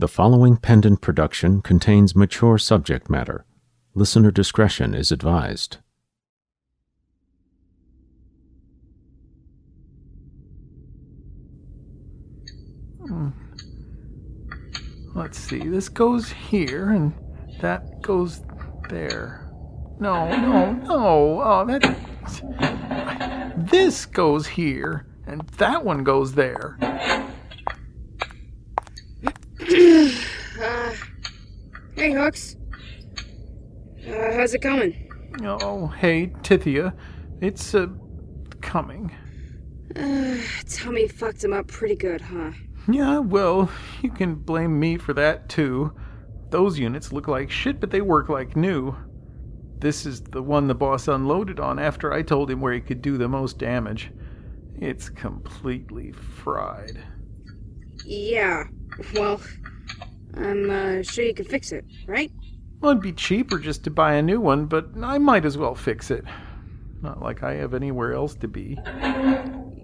The following pendant production contains mature subject matter. Listener discretion is advised. Hmm. Let's see, this goes here and that goes there. No, no, no. Oh, that. This goes here and that one goes there. Hey, Hooks. Uh, how's it coming? Oh, hey, Tithia. It's, uh, coming. Uh, Tommy fucked him up pretty good, huh? Yeah, well, you can blame me for that too. Those units look like shit, but they work like new. This is the one the boss unloaded on after I told him where he could do the most damage. It's completely fried. Yeah, well, I'm uh, sure you can fix it, right? Well, it'd be cheaper just to buy a new one, but I might as well fix it. Not like I have anywhere else to be.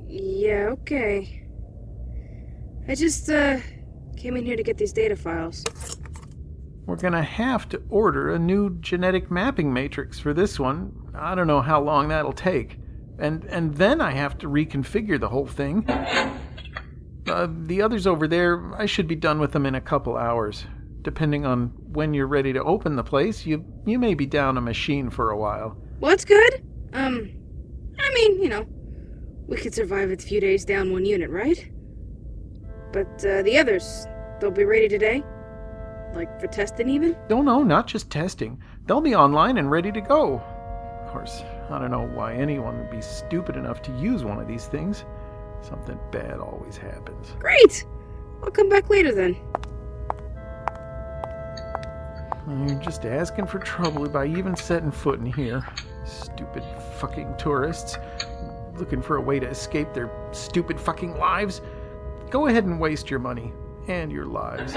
Yeah, okay. I just, uh, came in here to get these data files. We're gonna have to order a new genetic mapping matrix for this one. I don't know how long that'll take. And and then I have to reconfigure the whole thing. Uh, the others over there, I should be done with them in a couple hours. Depending on when you're ready to open the place, you you may be down a machine for a while. Well, that's good. Um, I mean, you know, we could survive a few days down one unit, right? But, uh, the others, they'll be ready today? Like, for testing even? No, no, not just testing. They'll be online and ready to go. Of course, I don't know why anyone would be stupid enough to use one of these things. Something bad always happens. Great! I'll come back later then. You're just asking for trouble by even setting foot in here. Stupid fucking tourists. Looking for a way to escape their stupid fucking lives. Go ahead and waste your money and your lives.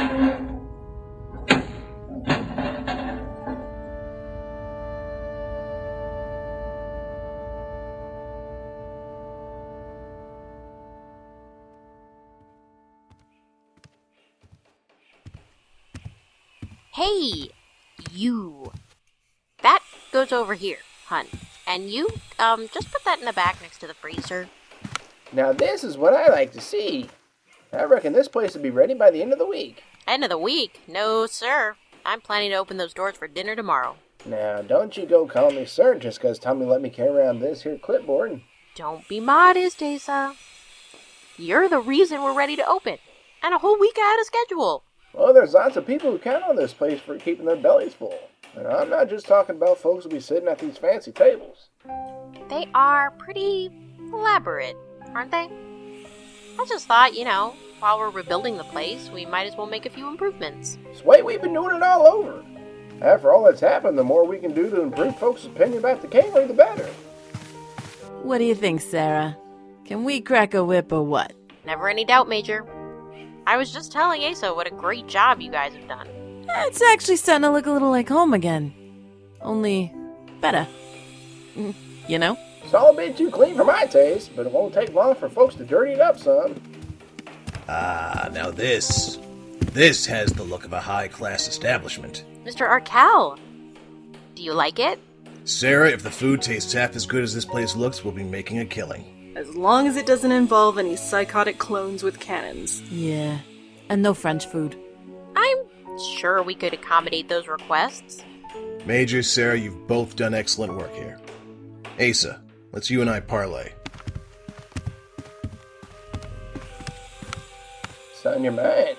Goes over here, hun. And you, um, just put that in the back next to the freezer. Now this is what I like to see. I reckon this place will be ready by the end of the week. End of the week? No, sir. I'm planning to open those doors for dinner tomorrow. Now don't you go call me sir just 'cause Tommy let me carry around this here clipboard. Don't be modest, Asa. You're the reason we're ready to open, and a whole week ahead of schedule. Well, there's lots of people who count on this place for keeping their bellies full. And I'm not just talking about folks who'll be sitting at these fancy tables. They are pretty elaborate, aren't they? I just thought, you know, while we're rebuilding the place, we might as well make a few improvements. It's the way we've been doing it all over. After all that's happened, the more we can do to improve folks' opinion about the Kingery, the better. What do you think, Sarah? Can we crack a whip or what? Never any doubt, Major. I was just telling Asa what a great job you guys have done. It's actually starting to look a little like home again. Only better. You know? It's all a bit too clean for my taste, but it won't take long for folks to dirty it up some. Ah, now this. This has the look of a high class establishment. Mr. Arkell, do you like it? Sarah, if the food tastes half as good as this place looks, we'll be making a killing. As long as it doesn't involve any psychotic clones with cannons. Yeah. And no French food. I'm sure we could accommodate those requests. Major, Sarah, you've both done excellent work here. Asa, let's you and I parlay. It's on your mind.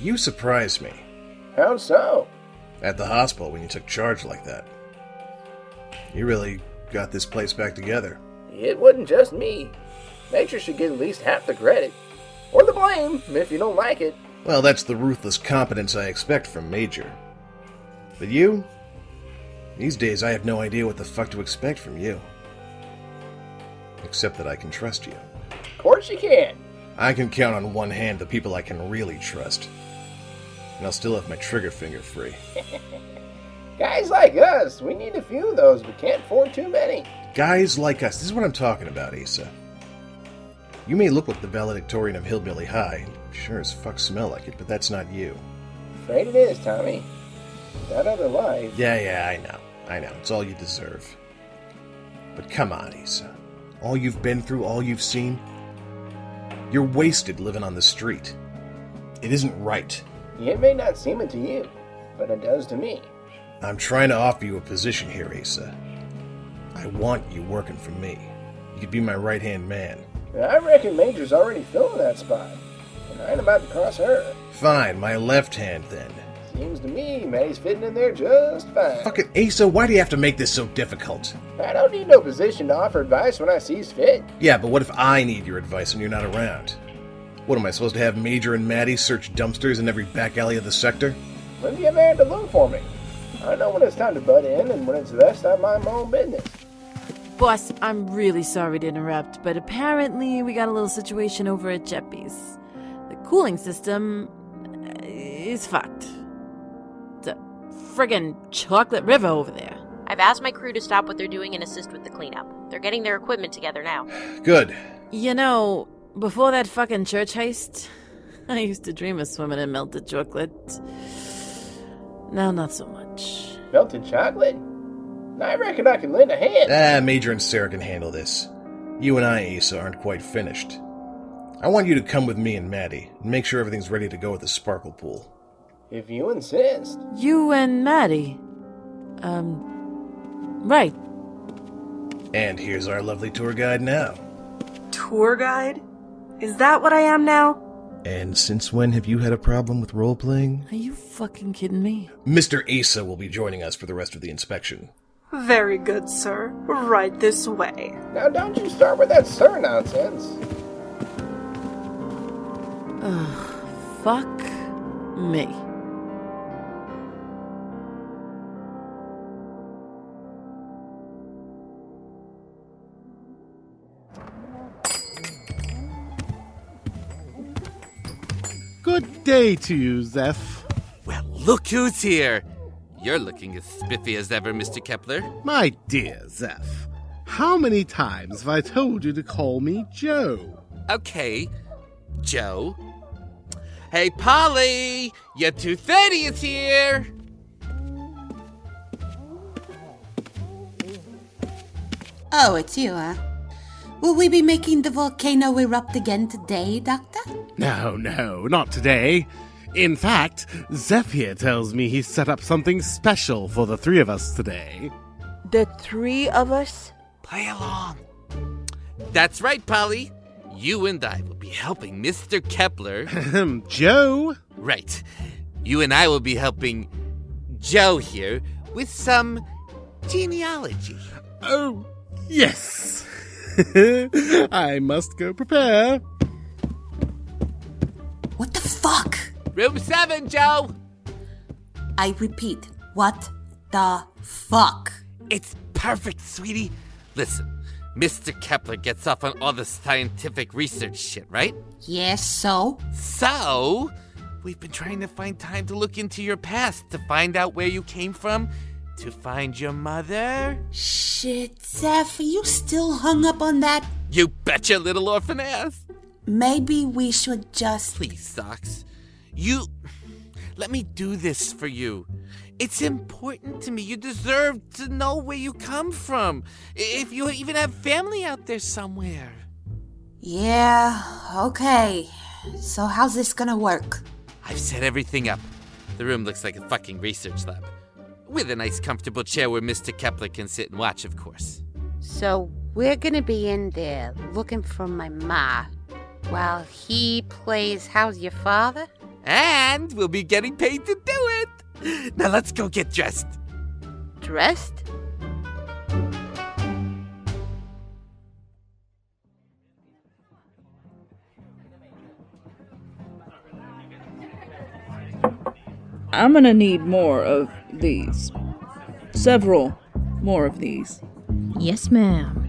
You surprised me. How so? At the hospital when you took charge like that. You really got this place back together. It wasn't just me. Nature should get at least half the credit. Or the blame, if you don't like it. Well, that's the ruthless competence I expect from Major. But you? These days, I have no idea what the fuck to expect from you. Except that I can trust you. Of course you can. I can count on one hand the people I can really trust. And I'll still have my trigger finger free. Guys like us, we need a few of those, but can't afford too many. Guys like us, this is what I'm talking about, Asa. You may look like the valedictorian of Hillbilly High, sure as fuck smell like it, but that's not you. Afraid it is, Tommy. That other life. Yeah, yeah, I know. I know. It's all you deserve. But come on, Asa. All you've been through, all you've seen. You're wasted living on the street. It isn't right. It may not seem it to you, but it does to me. I'm trying to offer you a position here, Asa. I want you working for me. You could be my right hand man. I reckon Major's already filling that spot, and I ain't about to cross her. Fine, my left hand then. Seems to me May's fitting in there just fine. Fucking Asa, why do you have to make this so difficult? I don't need no position to offer advice when I sees fit. Yeah, but what if I need your advice and you're not around? What am I supposed to have Major and Maddie search dumpsters in every back alley of the sector? When do you man to look for me? I know when it's time to butt in, and when it's less, I mind my own business. Boss, I'm really sorry to interrupt, but apparently we got a little situation over at Jeppy's. The cooling system uh, is fucked. The friggin' chocolate river over there. I've asked my crew to stop what they're doing and assist with the cleanup. They're getting their equipment together now. Good. You know, before that fucking church heist, I used to dream of swimming in melted chocolate. Now, not so much. Melted chocolate? I reckon I can lend a hand. Ah, Major and Sarah can handle this. You and I, Asa, aren't quite finished. I want you to come with me and Maddie and make sure everything's ready to go at the sparkle pool. If you insist. You and Maddie. Um, right. And here's our lovely tour guide now. Tour guide? Is that what I am now? And since when have you had a problem with role playing? Are you fucking kidding me? Mr. Asa will be joining us for the rest of the inspection. Very good, sir. Right this way. Now, don't you start with that sir nonsense. Ugh, fuck me. Good day to you, Zeph. Well, look who's here. You're looking as spiffy as ever, Mr. Kepler. My dear Zeph, how many times have I told you to call me Joe? Okay, Joe. Hey, Polly! Your 230 is here! Oh, it's you, huh? Will we be making the volcano erupt again today, Doctor? No, no, not today. In fact, Zeph here tells me he's set up something special for the three of us today. The three of us? Play along. That's right, Polly. You and I will be helping Mr. Kepler. Joe? Right. You and I will be helping Joe here with some genealogy. Oh, yes. I must go prepare. What the fuck? Room 7, Joe! I repeat, what the fuck? It's perfect, sweetie. Listen, Mr. Kepler gets off on all the scientific research shit, right? Yes, so? So, we've been trying to find time to look into your past to find out where you came from, to find your mother. Shit, Zeph, are you still hung up on that? You betcha, little orphan ass. Maybe we should just. Please, Socks. You. Let me do this for you. It's important to me. You deserve to know where you come from. If you even have family out there somewhere. Yeah, okay. So, how's this gonna work? I've set everything up. The room looks like a fucking research lab. With a nice, comfortable chair where Mr. Kepler can sit and watch, of course. So, we're gonna be in there looking for my ma while he plays How's Your Father? And we'll be getting paid to do it. Now let's go get dressed. Dressed? I'm gonna need more of these. Several more of these. Yes, ma'am.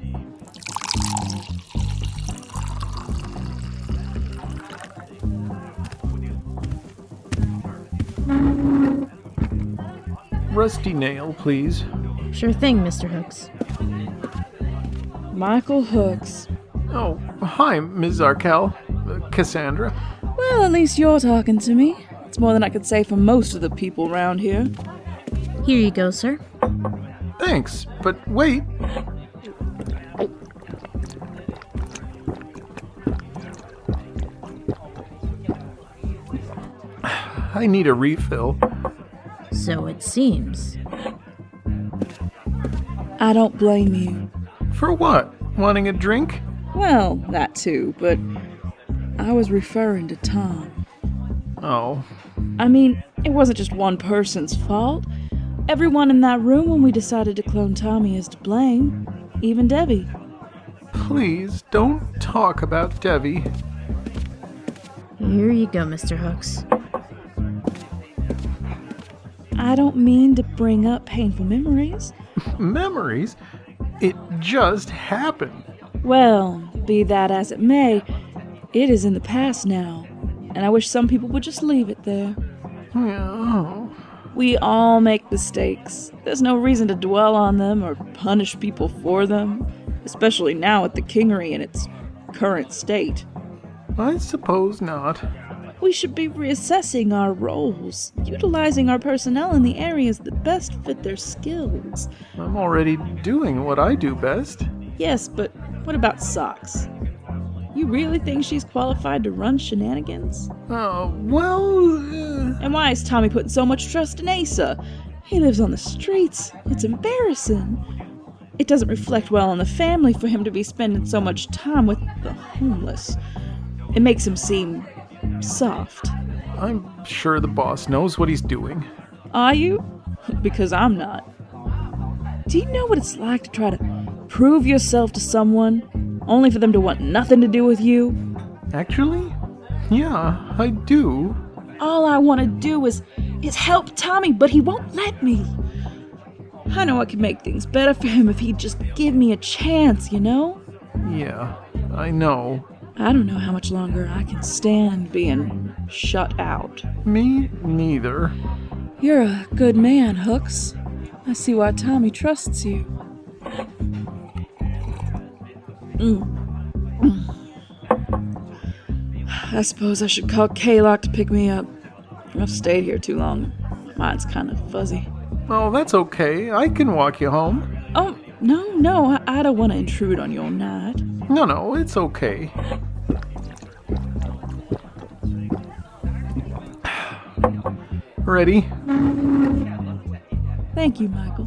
Rusty nail, please. Sure thing, Mr. Hooks. Michael Hooks. Oh, hi, Ms. Arkell. Uh, Cassandra. Well, at least you're talking to me. It's It's more than I could say for most of the people around here. Here you go, sir. Thanks, but wait. I need a refill. So it seems. I don't blame you. For what? Wanting a drink? Well, that too, but I was referring to Tom. Oh. I mean, it wasn't just one person's fault. Everyone in that room when we decided to clone Tommy is to blame, even Debbie. Please don't talk about Debbie. Here you go, Mr. Hooks. I don't mean to bring up painful memories. Memories? It just happened. Well, be that as it may, it is in the past now, and I wish some people would just leave it there. Oh. We all make mistakes. There's no reason to dwell on them or punish people for them, especially now at the kingery in its current state. I suppose not. We should be reassessing our roles, utilizing our personnel in the areas that best fit their skills. I'm already doing what I do best. Yes, but what about Socks? You really think she's qualified to run shenanigans? Oh, well. Uh... And why is Tommy putting so much trust in Asa? He lives on the streets. It's embarrassing. It doesn't reflect well on the family for him to be spending so much time with the homeless. It makes him seem soft. I'm sure the boss knows what he's doing. Are you? Because I'm not. Do you know what it's like to try to prove yourself to someone only for them to want nothing to do with you? Actually, yeah, I do. All I want to do is is help Tommy, but he won't let me. I know I could make things better for him if he'd just give me a chance, you know? Yeah, I know. I don't know how much longer I can stand being shut out. Me neither. You're a good man, Hooks. I see why Tommy trusts you. Mm. I suppose I should call Kaylock to pick me up. I've stayed here too long. Mine's kind of fuzzy. Oh, that's okay. I can walk you home. Oh, no, no, I, I don't want to intrude on your night. No, no, it's okay. Ready? Thank you, Michael.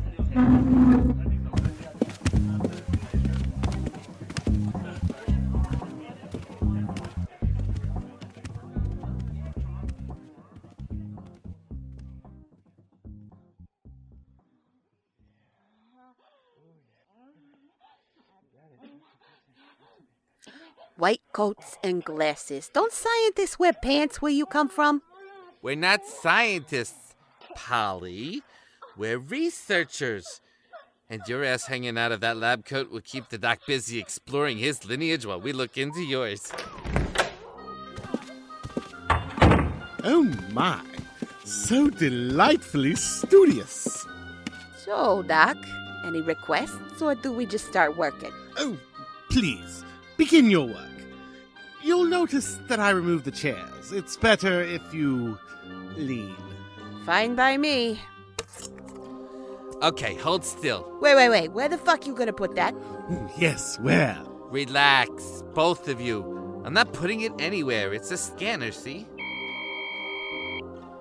White coats and glasses. Don't scientists wear pants where you come from? We're not scientists, Polly. We're researchers. And your ass hanging out of that lab coat will keep the doc busy exploring his lineage while we look into yours. Oh my, so delightfully studious. So, Doc, any requests, or do we just start working? Oh, please, begin your work. You'll notice that I removed the chairs. It's better if you lean. Fine by me. Okay, hold still. Wait, wait, wait. Where the fuck you gonna put that? Yes, where? Relax, both of you. I'm not putting it anywhere. It's a scanner, see?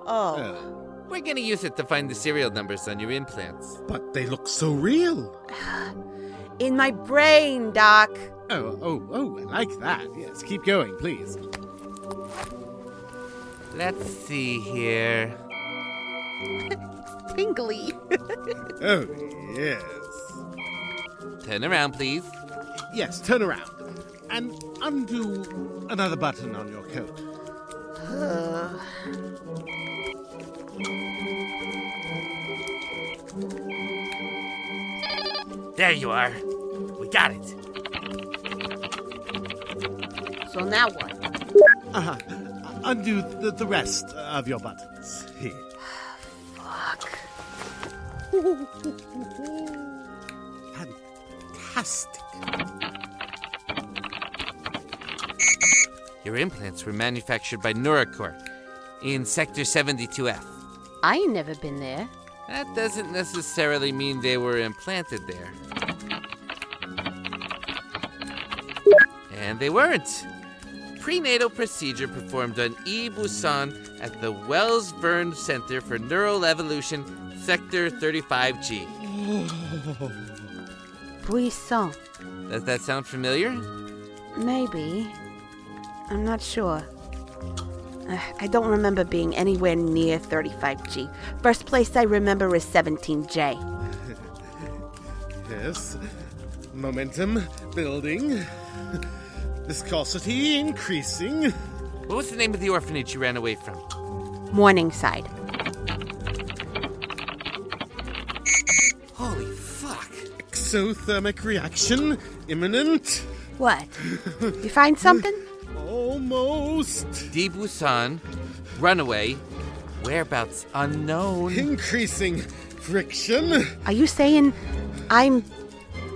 Oh. Uh, We're gonna use it to find the serial numbers on your implants. but they look so real. In my brain, Doc. Oh, oh, oh, I like that. Yes, keep going, please. Let's see here. Tingly. Oh, yes. Turn around, please. Yes, turn around. And undo another button on your coat. There you are. We got it. So now what? Uh-huh. Undo the, the rest of your buttons. Here. Fuck. Fantastic. Your implants were manufactured by Neuracorp. in Sector 72F. I ain't never been there. That doesn't necessarily mean they were implanted there. And they weren't. Prenatal procedure performed on E. Buisson at the Wells Verne Center for Neural Evolution, Sector 35G. Buisson. Does that sound familiar? Maybe. I'm not sure. Uh, I don't remember being anywhere near 35G. First place I remember is 17J. Yes. Momentum building. Viscosity increasing. What was the name of the orphanage you ran away from? Morningside. Holy fuck. Exothermic reaction imminent. What? You find something? Almost. D. Buisson, runaway, whereabouts unknown. Increasing friction. Are you saying I'm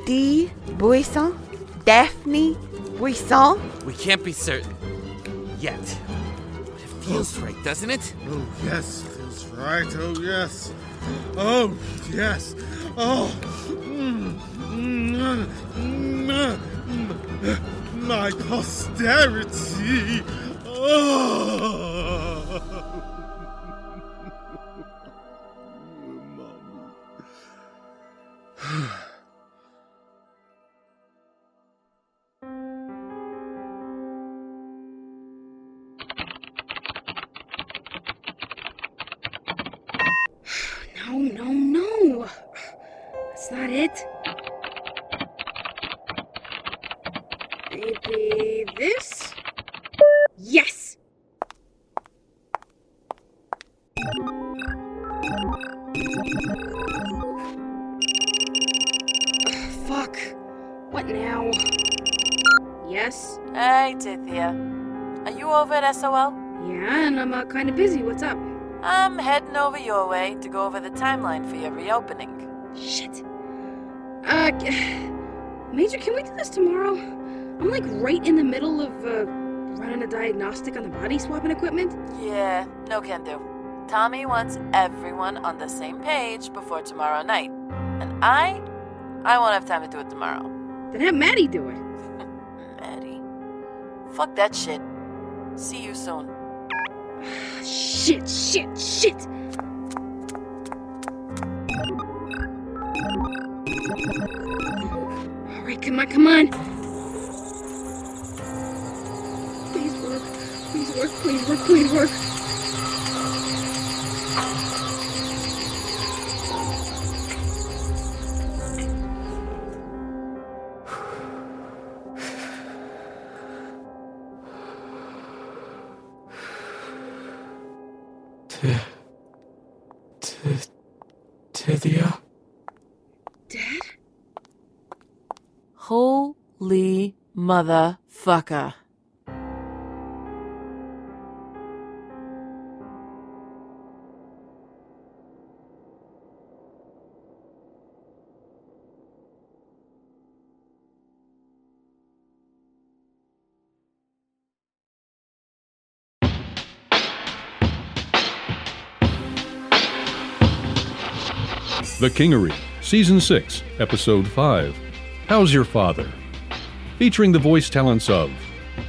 D. Buisson? Daphne Buisson? We can't be certain. Yet. But it feels right, doesn't it? Oh, yes, it feels right. Oh, yes. Oh, yes. Oh. Mm, mm, mm, mm, my posterity. Oh. Fuck. What now? Yes? Hey, Tithia. Are you over at SOL? Yeah, and I'm uh, kind of busy. What's up? I'm heading over your way to go over the timeline for your reopening. Shit. Uh, Major, can we do this tomorrow? I'm like right in the middle of uh, running a diagnostic on the body swapping equipment. Yeah, no can do. Tommy wants everyone on the same page before tomorrow night. And I, I won't have time to do it tomorrow. Then have Maddie do it. Maddie. Fuck that shit. See you soon. Shit, shit, shit! Alright, come on, come on! Please work, please work, please work, please work. Motherfucker. The Kingery, Season 6, Episode 5. How's Your Father? Featuring the voice talents of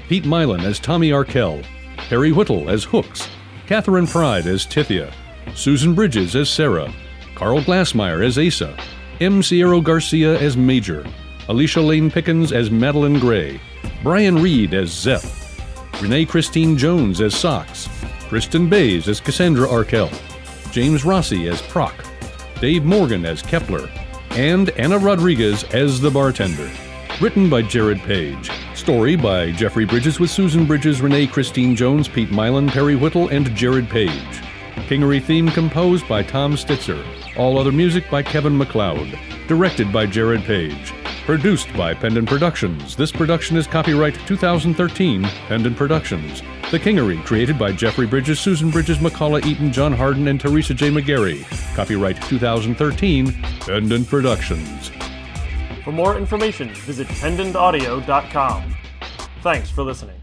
Pete Milan as Tommy Arkell, Harry Whittle as Hooks, Catherine Pride as Tithia, Susan Bridges as Sarah, Carl Glassmeyer as Asa, M. Sierra Garcia as Major, Alicia Lane Pickens as Madeline Gray, Brian Reed as Zeph, Renee Christine Jones as Socks, Kristen Bays as Cassandra Arkell, James Rossi as Proc, Dave Morgan as Kepler, and Anna Rodriguez as the bartender. Written by Jared Page. Story by Jeffrey Bridges with Susan Bridges, Renee Christine Jones, Pete Milan, Perry Whittle, and Jared Page. Kingery theme composed by Tom Stitzer. All other music by Kevin MacLeod. Directed by Jared Page. Produced by Pendant Productions. This production is copyright 2013 Pendant Productions. The Kingery, created by Jeffrey Bridges, Susan Bridges, McCullough Eaton, John Harden, and Teresa J. McGarry. Copyright 2013 Pendant Productions. For more information, visit pendantaudio.com. Thanks for listening.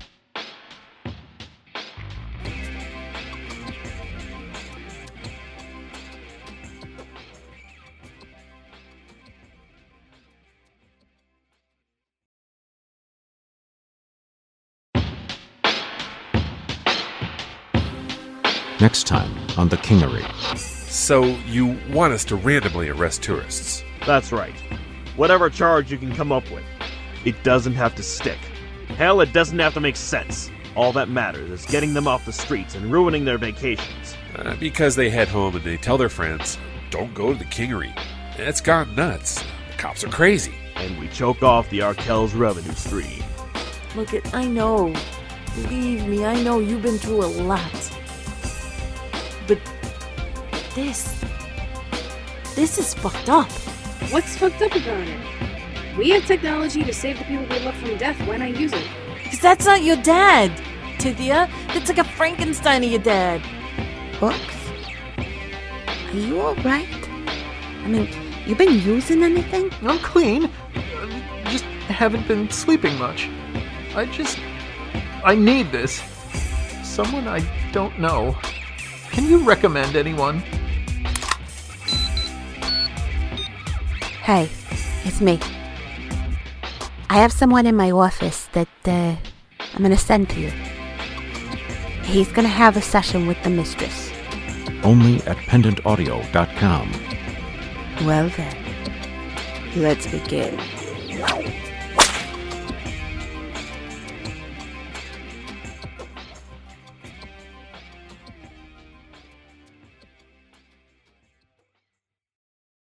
Next time on The Kingery. So, you want us to randomly arrest tourists? That's right. Whatever charge you can come up with. It doesn't have to stick. Hell, it doesn't have to make sense. All that matters is getting them off the streets and ruining their vacations. Uh, because they head home and they tell their friends, don't go to the Kingery. It's gone nuts. The cops are crazy. And we choke off the Arkells revenue stream. Look it, I know. Believe me, I know you've been through a lot. But this. This is fucked up. What's fucked up about it? We have technology to save the people we love from death. Why not use it? Because that's not your dad, Tithia. That's like a Frankenstein of your dad. Books? Are you alright? I mean, you been using anything? I'm clean. I just haven't been sleeping much. I just. I need this. Someone I don't know. Can you recommend anyone? Hey, it's me. I have someone in my office that uh, I'm gonna send to you. He's gonna have a session with the mistress. Only at pendantaudio.com. Well then, let's begin.